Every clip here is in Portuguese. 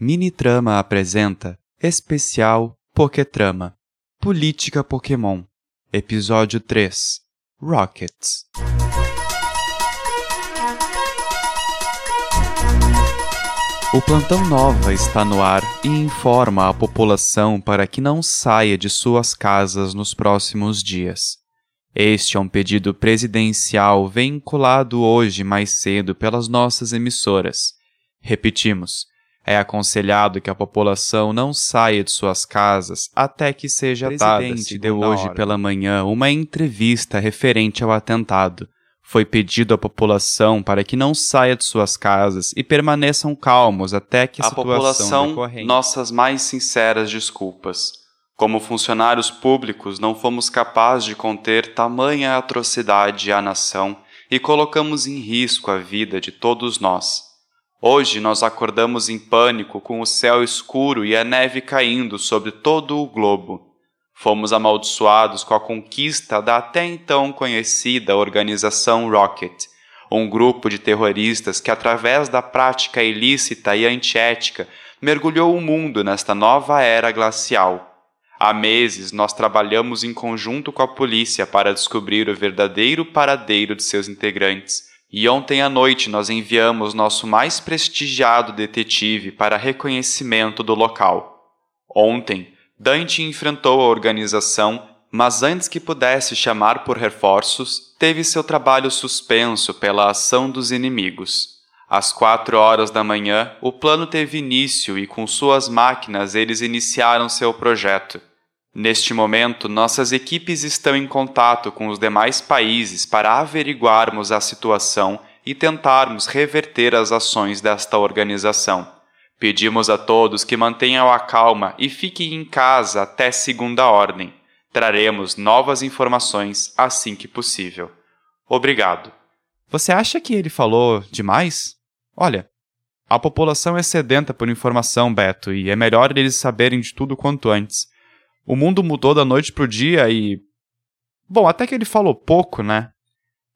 Minitrama apresenta Especial Pokétrama Política Pokémon Episódio 3 Rockets O Plantão Nova está no ar e informa a população para que não saia de suas casas nos próximos dias. Este é um pedido presidencial vinculado hoje mais cedo pelas nossas emissoras. Repetimos, é aconselhado que a população não saia de suas casas até que seja dada. O presidente deu hoje hora. pela manhã uma entrevista referente ao atentado. Foi pedido à população para que não saia de suas casas e permaneçam calmos até que a, a população decorrente. nossas mais sinceras desculpas. Como funcionários públicos, não fomos capazes de conter tamanha atrocidade à nação e colocamos em risco a vida de todos nós. Hoje nós acordamos em pânico com o céu escuro e a neve caindo sobre todo o globo. Fomos amaldiçoados com a conquista da até então conhecida organização Rocket, um grupo de terroristas que, através da prática ilícita e antiética, mergulhou o mundo nesta nova era glacial. Há meses nós trabalhamos em conjunto com a polícia para descobrir o verdadeiro paradeiro de seus integrantes e ontem à noite nós enviamos nosso mais prestigiado detetive para reconhecimento do local. Ontem, Dante enfrentou a organização, mas antes que pudesse chamar por reforços, teve seu trabalho suspenso pela ação dos inimigos. Às quatro horas da manhã, o plano teve início e, com suas máquinas, eles iniciaram seu projeto. Neste momento, nossas equipes estão em contato com os demais países para averiguarmos a situação e tentarmos reverter as ações desta organização. Pedimos a todos que mantenham a calma e fiquem em casa até segunda ordem. Traremos novas informações assim que possível. Obrigado. Você acha que ele falou demais? Olha, a população é sedenta por informação, Beto, e é melhor eles saberem de tudo quanto antes. O mundo mudou da noite pro dia e. Bom, até que ele falou pouco, né?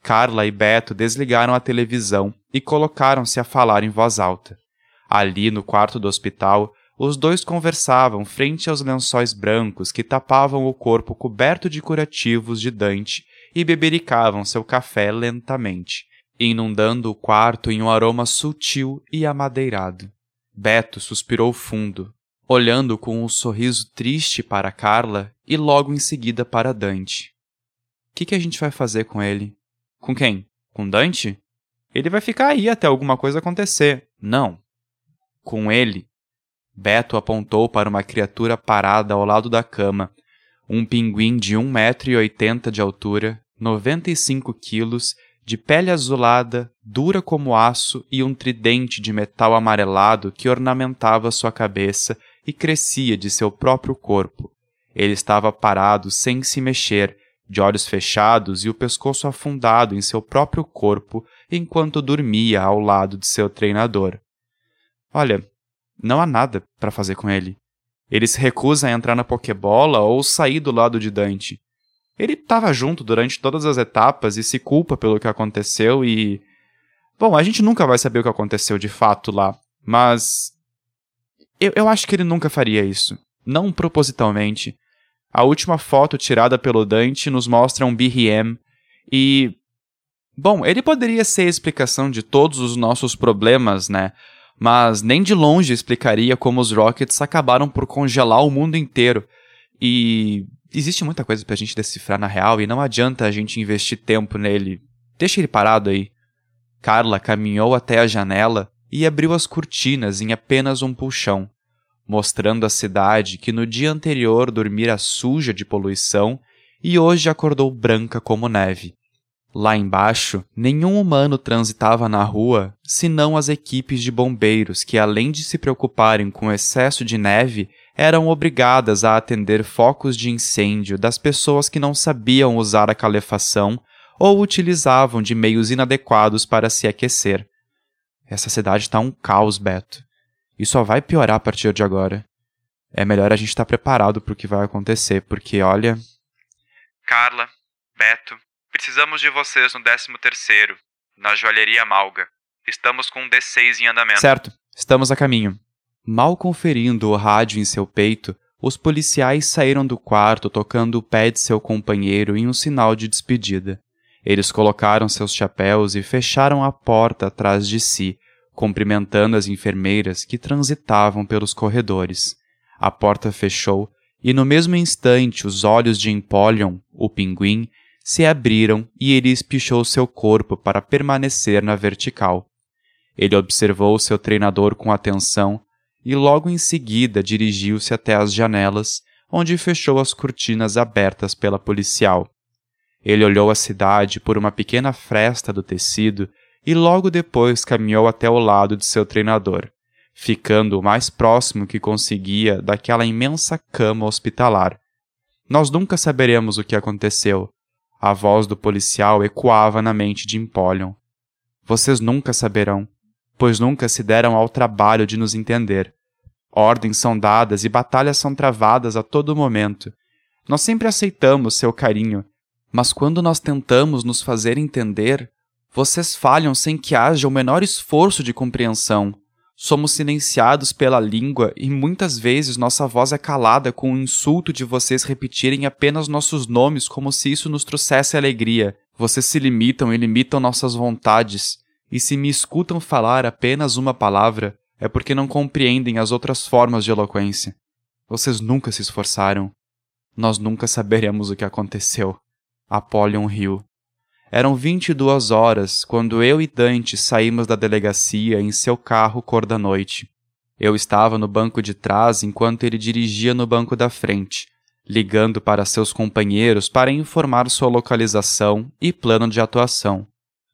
Carla e Beto desligaram a televisão e colocaram-se a falar em voz alta. Ali, no quarto do hospital, os dois conversavam frente aos lençóis brancos que tapavam o corpo coberto de curativos de Dante e bebericavam seu café lentamente, inundando o quarto em um aroma sutil e amadeirado. Beto suspirou fundo, olhando com um sorriso triste para Carla e logo em seguida para Dante. O que, que a gente vai fazer com ele? Com quem? Com Dante? Ele vai ficar aí até alguma coisa acontecer. Não. Com ele. Beto apontou para uma criatura parada ao lado da cama, um pinguim de 1,80m de altura, 95 quilos, de pele azulada, dura como aço e um tridente de metal amarelado que ornamentava sua cabeça e crescia de seu próprio corpo. Ele estava parado sem se mexer, de olhos fechados e o pescoço afundado em seu próprio corpo enquanto dormia ao lado de seu treinador. Olha, não há nada para fazer com ele. Ele se recusa a entrar na Pokébola ou sair do lado de Dante. Ele estava junto durante todas as etapas e se culpa pelo que aconteceu e. Bom, a gente nunca vai saber o que aconteceu de fato lá, mas eu, eu acho que ele nunca faria isso. Não propositalmente. A última foto tirada pelo Dante nos mostra um BRM e. Bom, ele poderia ser a explicação de todos os nossos problemas, né? Mas nem de longe explicaria como os Rockets acabaram por congelar o mundo inteiro. E existe muita coisa pra gente decifrar na real e não adianta a gente investir tempo nele. Deixa ele parado aí. Carla caminhou até a janela e abriu as cortinas em apenas um puxão, mostrando a cidade que no dia anterior dormira suja de poluição e hoje acordou branca como neve. Lá embaixo, nenhum humano transitava na rua senão as equipes de bombeiros que, além de se preocuparem com o excesso de neve, eram obrigadas a atender focos de incêndio das pessoas que não sabiam usar a calefação ou utilizavam de meios inadequados para se aquecer. Essa cidade está um caos, Beto. E só vai piorar a partir de agora. É melhor a gente estar tá preparado para o que vai acontecer, porque olha. Carla, Beto, precisamos de vocês no 13 terceiro, na joalheria Malga. Estamos com um D6 em andamento. Certo, estamos a caminho. Mal conferindo o rádio em seu peito, os policiais saíram do quarto tocando o pé de seu companheiro em um sinal de despedida. Eles colocaram seus chapéus e fecharam a porta atrás de si, cumprimentando as enfermeiras que transitavam pelos corredores. A porta fechou e no mesmo instante os olhos de Empoleon, o pinguim, se abriram e ele espichou seu corpo para permanecer na vertical. Ele observou seu treinador com atenção e logo em seguida dirigiu-se até as janelas, onde fechou as cortinas abertas pela policial. Ele olhou a cidade por uma pequena fresta do tecido e logo depois caminhou até o lado de seu treinador, ficando o mais próximo que conseguia daquela imensa cama hospitalar. Nós nunca saberemos o que aconteceu. A voz do policial ecoava na mente de Empoleon. Vocês nunca saberão pois nunca se deram ao trabalho de nos entender. Ordens são dadas e batalhas são travadas a todo momento. Nós sempre aceitamos seu carinho, mas quando nós tentamos nos fazer entender, vocês falham sem que haja o menor esforço de compreensão. Somos silenciados pela língua e muitas vezes nossa voz é calada com o insulto de vocês repetirem apenas nossos nomes como se isso nos trouxesse alegria. Vocês se limitam e limitam nossas vontades. E se me escutam falar apenas uma palavra, é porque não compreendem as outras formas de eloquência. Vocês nunca se esforçaram. Nós nunca saberemos o que aconteceu. Apollyon riu. Eram vinte e duas horas quando eu e Dante saímos da delegacia em seu carro cor da noite. Eu estava no banco de trás enquanto ele dirigia no banco da frente, ligando para seus companheiros para informar sua localização e plano de atuação.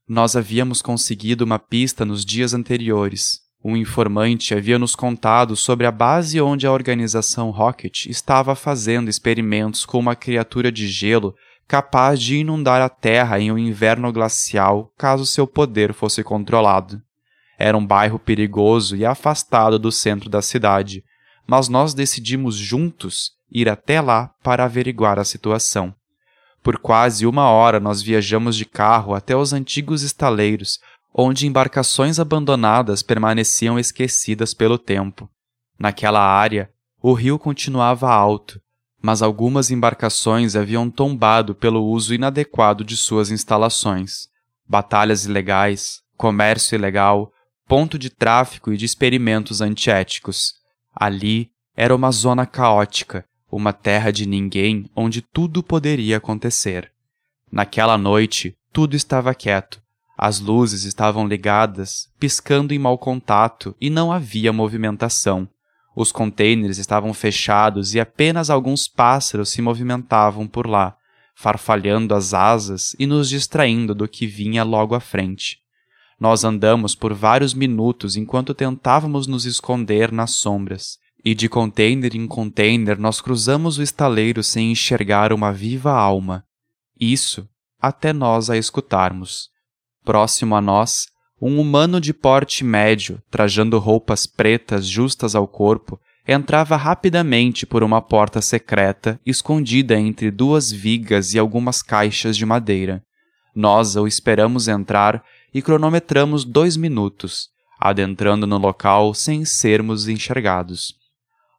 Nós havíamos conseguido uma pista nos dias anteriores. Um informante havia nos contado sobre a base onde a organização Rocket estava fazendo experimentos com uma criatura de gelo capaz de inundar a Terra em um inverno glacial caso seu poder fosse controlado. Era um bairro perigoso e afastado do centro da cidade, mas nós decidimos juntos ir até lá para averiguar a situação. Por quase uma hora nós viajamos de carro até os antigos estaleiros, onde embarcações abandonadas permaneciam esquecidas pelo tempo. Naquela área, o rio continuava alto, mas algumas embarcações haviam tombado pelo uso inadequado de suas instalações. Batalhas ilegais, comércio ilegal, ponto de tráfico e de experimentos antiéticos. Ali era uma zona caótica, uma terra de ninguém onde tudo poderia acontecer. Naquela noite, tudo estava quieto. As luzes estavam ligadas, piscando em mau contato e não havia movimentação. Os contêineres estavam fechados e apenas alguns pássaros se movimentavam por lá, farfalhando as asas e nos distraindo do que vinha logo à frente. Nós andamos por vários minutos enquanto tentávamos nos esconder nas sombras, e de container em container nós cruzamos o estaleiro sem enxergar uma viva alma. Isso até nós a escutarmos. Próximo a nós, um humano de porte médio, trajando roupas pretas justas ao corpo, entrava rapidamente por uma porta secreta escondida entre duas vigas e algumas caixas de madeira. Nós o esperamos entrar e cronometramos dois minutos, adentrando no local sem sermos enxergados.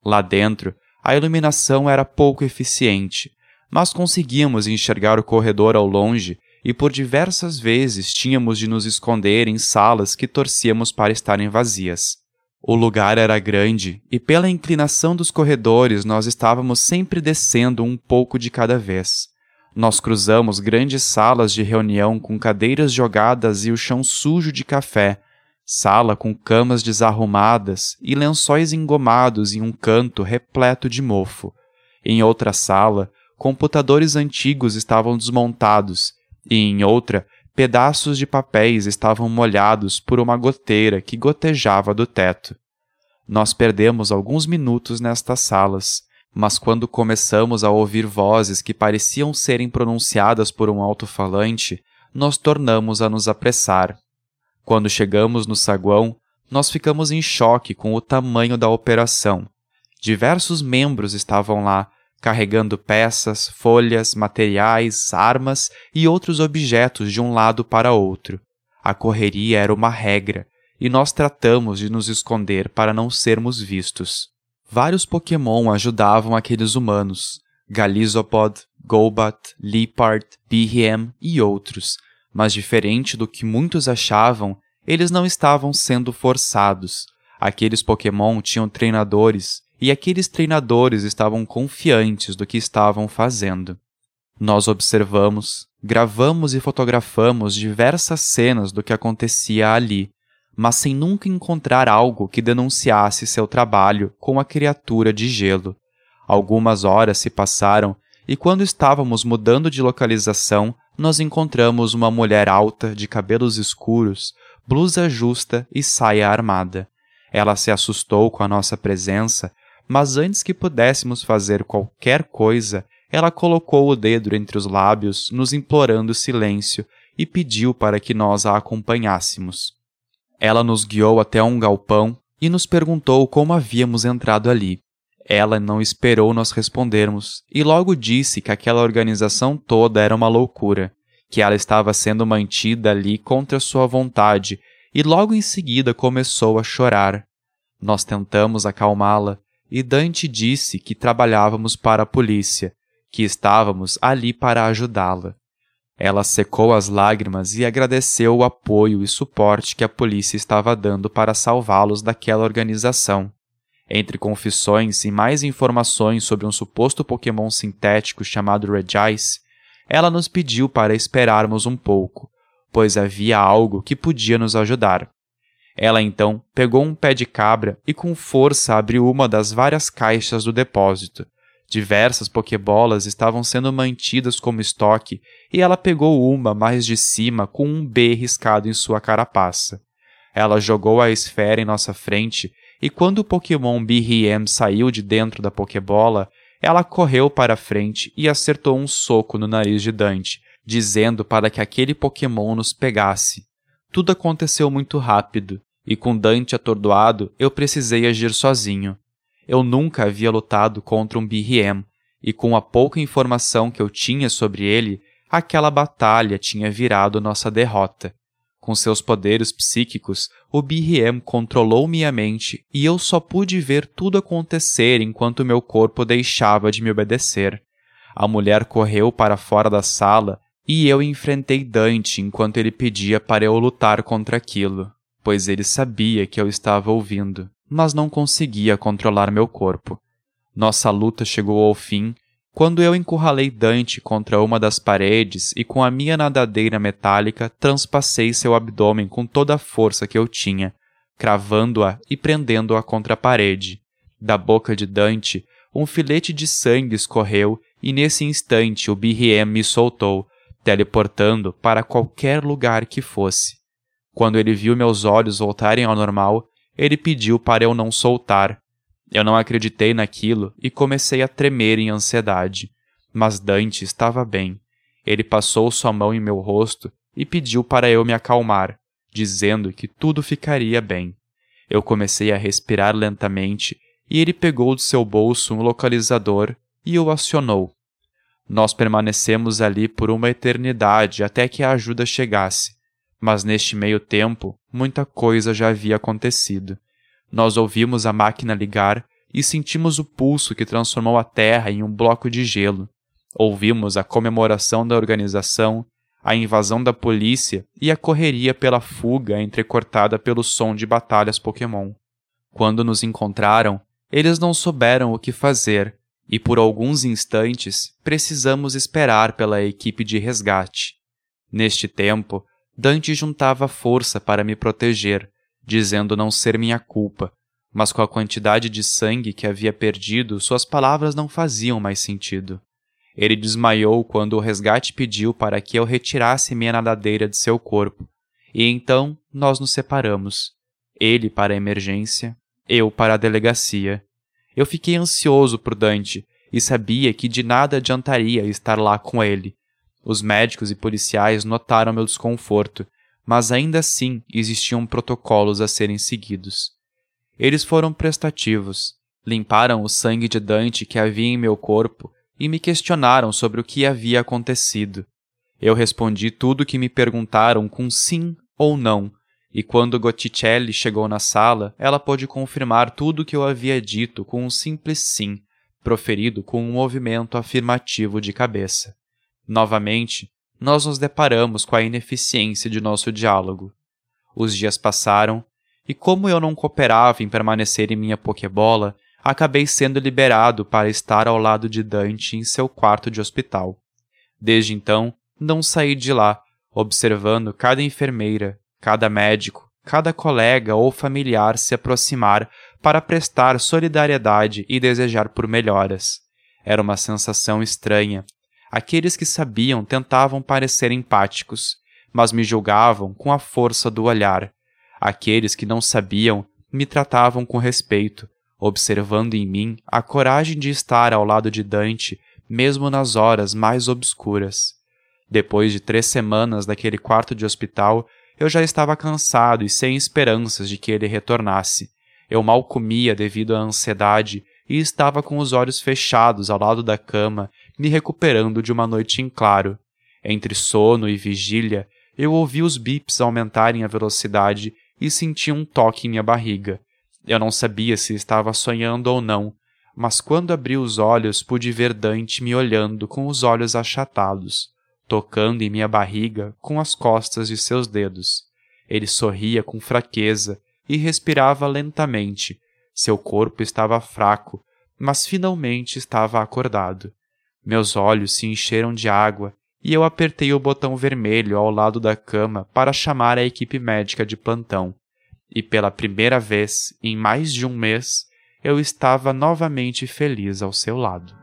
Lá dentro, a iluminação era pouco eficiente, mas conseguíamos enxergar o corredor ao longe e por diversas vezes tínhamos de nos esconder em salas que torcíamos para estarem vazias. O lugar era grande e, pela inclinação dos corredores, nós estávamos sempre descendo um pouco de cada vez. Nós cruzamos grandes salas de reunião com cadeiras jogadas e o chão sujo de café, sala com camas desarrumadas e lençóis engomados em um canto repleto de mofo. Em outra sala, computadores antigos estavam desmontados, e em outra, pedaços de papéis estavam molhados por uma goteira que gotejava do teto. Nós perdemos alguns minutos nestas salas, mas quando começamos a ouvir vozes que pareciam serem pronunciadas por um alto-falante, nós tornamos a nos apressar. Quando chegamos no saguão, nós ficamos em choque com o tamanho da operação. Diversos membros estavam lá, carregando peças, folhas, materiais, armas e outros objetos de um lado para outro. A correria era uma regra, e nós tratamos de nos esconder para não sermos vistos. Vários Pokémon ajudavam aqueles humanos, Galizopod, Golbat, Liepard, Behem e outros, mas diferente do que muitos achavam, eles não estavam sendo forçados. Aqueles Pokémon tinham treinadores e aqueles treinadores estavam confiantes do que estavam fazendo. Nós observamos, gravamos e fotografamos diversas cenas do que acontecia ali, mas sem nunca encontrar algo que denunciasse seu trabalho com a criatura de gelo. Algumas horas se passaram e, quando estávamos mudando de localização, nós encontramos uma mulher alta, de cabelos escuros, blusa justa e saia armada. Ela se assustou com a nossa presença, mas antes que pudéssemos fazer qualquer coisa, ela colocou o dedo entre os lábios, nos implorando silêncio, e pediu para que nós a acompanhássemos. Ela nos guiou até um galpão e nos perguntou como havíamos entrado ali. Ela não esperou nós respondermos e logo disse que aquela organização toda era uma loucura, que ela estava sendo mantida ali contra sua vontade e logo em seguida começou a chorar. Nós tentamos acalmá-la e Dante disse que trabalhávamos para a polícia, que estávamos ali para ajudá-la. Ela secou as lágrimas e agradeceu o apoio e suporte que a polícia estava dando para salvá-los daquela organização. Entre confissões e mais informações sobre um suposto Pokémon sintético chamado Regice, ela nos pediu para esperarmos um pouco, pois havia algo que podia nos ajudar. Ela então pegou um pé de cabra e com força abriu uma das várias caixas do depósito. Diversas pokebolas estavam sendo mantidas como estoque e ela pegou uma mais de cima com um B riscado em sua carapaça. Ela jogou a esfera em nossa frente e quando o Pokémon BRM saiu de dentro da pokebola, ela correu para a frente e acertou um soco no nariz de Dante, dizendo para que aquele Pokémon nos pegasse. Tudo aconteceu muito rápido, e com Dante atordoado, eu precisei agir sozinho. Eu nunca havia lutado contra um BRM, e com a pouca informação que eu tinha sobre ele, aquela batalha tinha virado nossa derrota. Com seus poderes psíquicos, o BRM controlou minha mente e eu só pude ver tudo acontecer enquanto meu corpo deixava de me obedecer. A mulher correu para fora da sala e eu enfrentei Dante enquanto ele pedia para eu lutar contra aquilo, pois ele sabia que eu estava ouvindo mas não conseguia controlar meu corpo. Nossa luta chegou ao fim quando eu encurralei Dante contra uma das paredes e com a minha nadadeira metálica transpassei seu abdômen com toda a força que eu tinha, cravando-a e prendendo-a contra a parede. Da boca de Dante, um filete de sangue escorreu e nesse instante o BRM me soltou, teleportando para qualquer lugar que fosse. Quando ele viu meus olhos voltarem ao normal, ele pediu para eu não soltar. Eu não acreditei naquilo e comecei a tremer em ansiedade. Mas Dante estava bem. Ele passou sua mão em meu rosto e pediu para eu me acalmar, dizendo que tudo ficaria bem. Eu comecei a respirar lentamente e ele pegou do seu bolso um localizador e o acionou. Nós permanecemos ali por uma eternidade até que a ajuda chegasse. Mas neste meio tempo, muita coisa já havia acontecido. Nós ouvimos a máquina ligar e sentimos o pulso que transformou a Terra em um bloco de gelo. Ouvimos a comemoração da organização, a invasão da polícia e a correria pela fuga entrecortada pelo som de batalhas Pokémon. Quando nos encontraram, eles não souberam o que fazer e por alguns instantes precisamos esperar pela equipe de resgate. Neste tempo, Dante juntava força para me proteger, dizendo não ser minha culpa, mas com a quantidade de sangue que havia perdido, suas palavras não faziam mais sentido. Ele desmaiou quando o resgate pediu para que eu retirasse minha nadadeira de seu corpo, e então nós nos separamos. Ele para a emergência, eu para a delegacia. Eu fiquei ansioso por Dante e sabia que de nada adiantaria estar lá com ele, os médicos e policiais notaram meu desconforto, mas ainda assim existiam protocolos a serem seguidos. Eles foram prestativos, limparam o sangue de Dante que havia em meu corpo e me questionaram sobre o que havia acontecido. Eu respondi tudo o que me perguntaram com sim ou não, e quando Gotticelli chegou na sala, ela pôde confirmar tudo o que eu havia dito com um simples sim, proferido com um movimento afirmativo de cabeça. Novamente, nós nos deparamos com a ineficiência de nosso diálogo. Os dias passaram, e como eu não cooperava em permanecer em minha pokebola, acabei sendo liberado para estar ao lado de Dante em seu quarto de hospital. Desde então, não saí de lá, observando cada enfermeira, cada médico, cada colega ou familiar se aproximar para prestar solidariedade e desejar por melhoras. Era uma sensação estranha. Aqueles que sabiam tentavam parecer empáticos, mas me julgavam com a força do olhar. Aqueles que não sabiam me tratavam com respeito, observando em mim a coragem de estar ao lado de Dante, mesmo nas horas mais obscuras. Depois de três semanas naquele quarto de hospital, eu já estava cansado e sem esperanças de que ele retornasse. Eu mal comia devido à ansiedade e estava com os olhos fechados ao lado da cama, me recuperando de uma noite em claro. Entre sono e vigília, eu ouvi os bips aumentarem a velocidade e senti um toque em minha barriga. Eu não sabia se estava sonhando ou não, mas quando abri os olhos pude ver Dante me olhando com os olhos achatados, tocando em minha barriga com as costas de seus dedos. Ele sorria com fraqueza e respirava lentamente. Seu corpo estava fraco, mas finalmente estava acordado. Meus olhos se encheram de água e eu apertei o botão vermelho ao lado da cama para chamar a equipe médica de plantão e pela primeira vez em mais de um mês eu estava novamente feliz ao seu lado.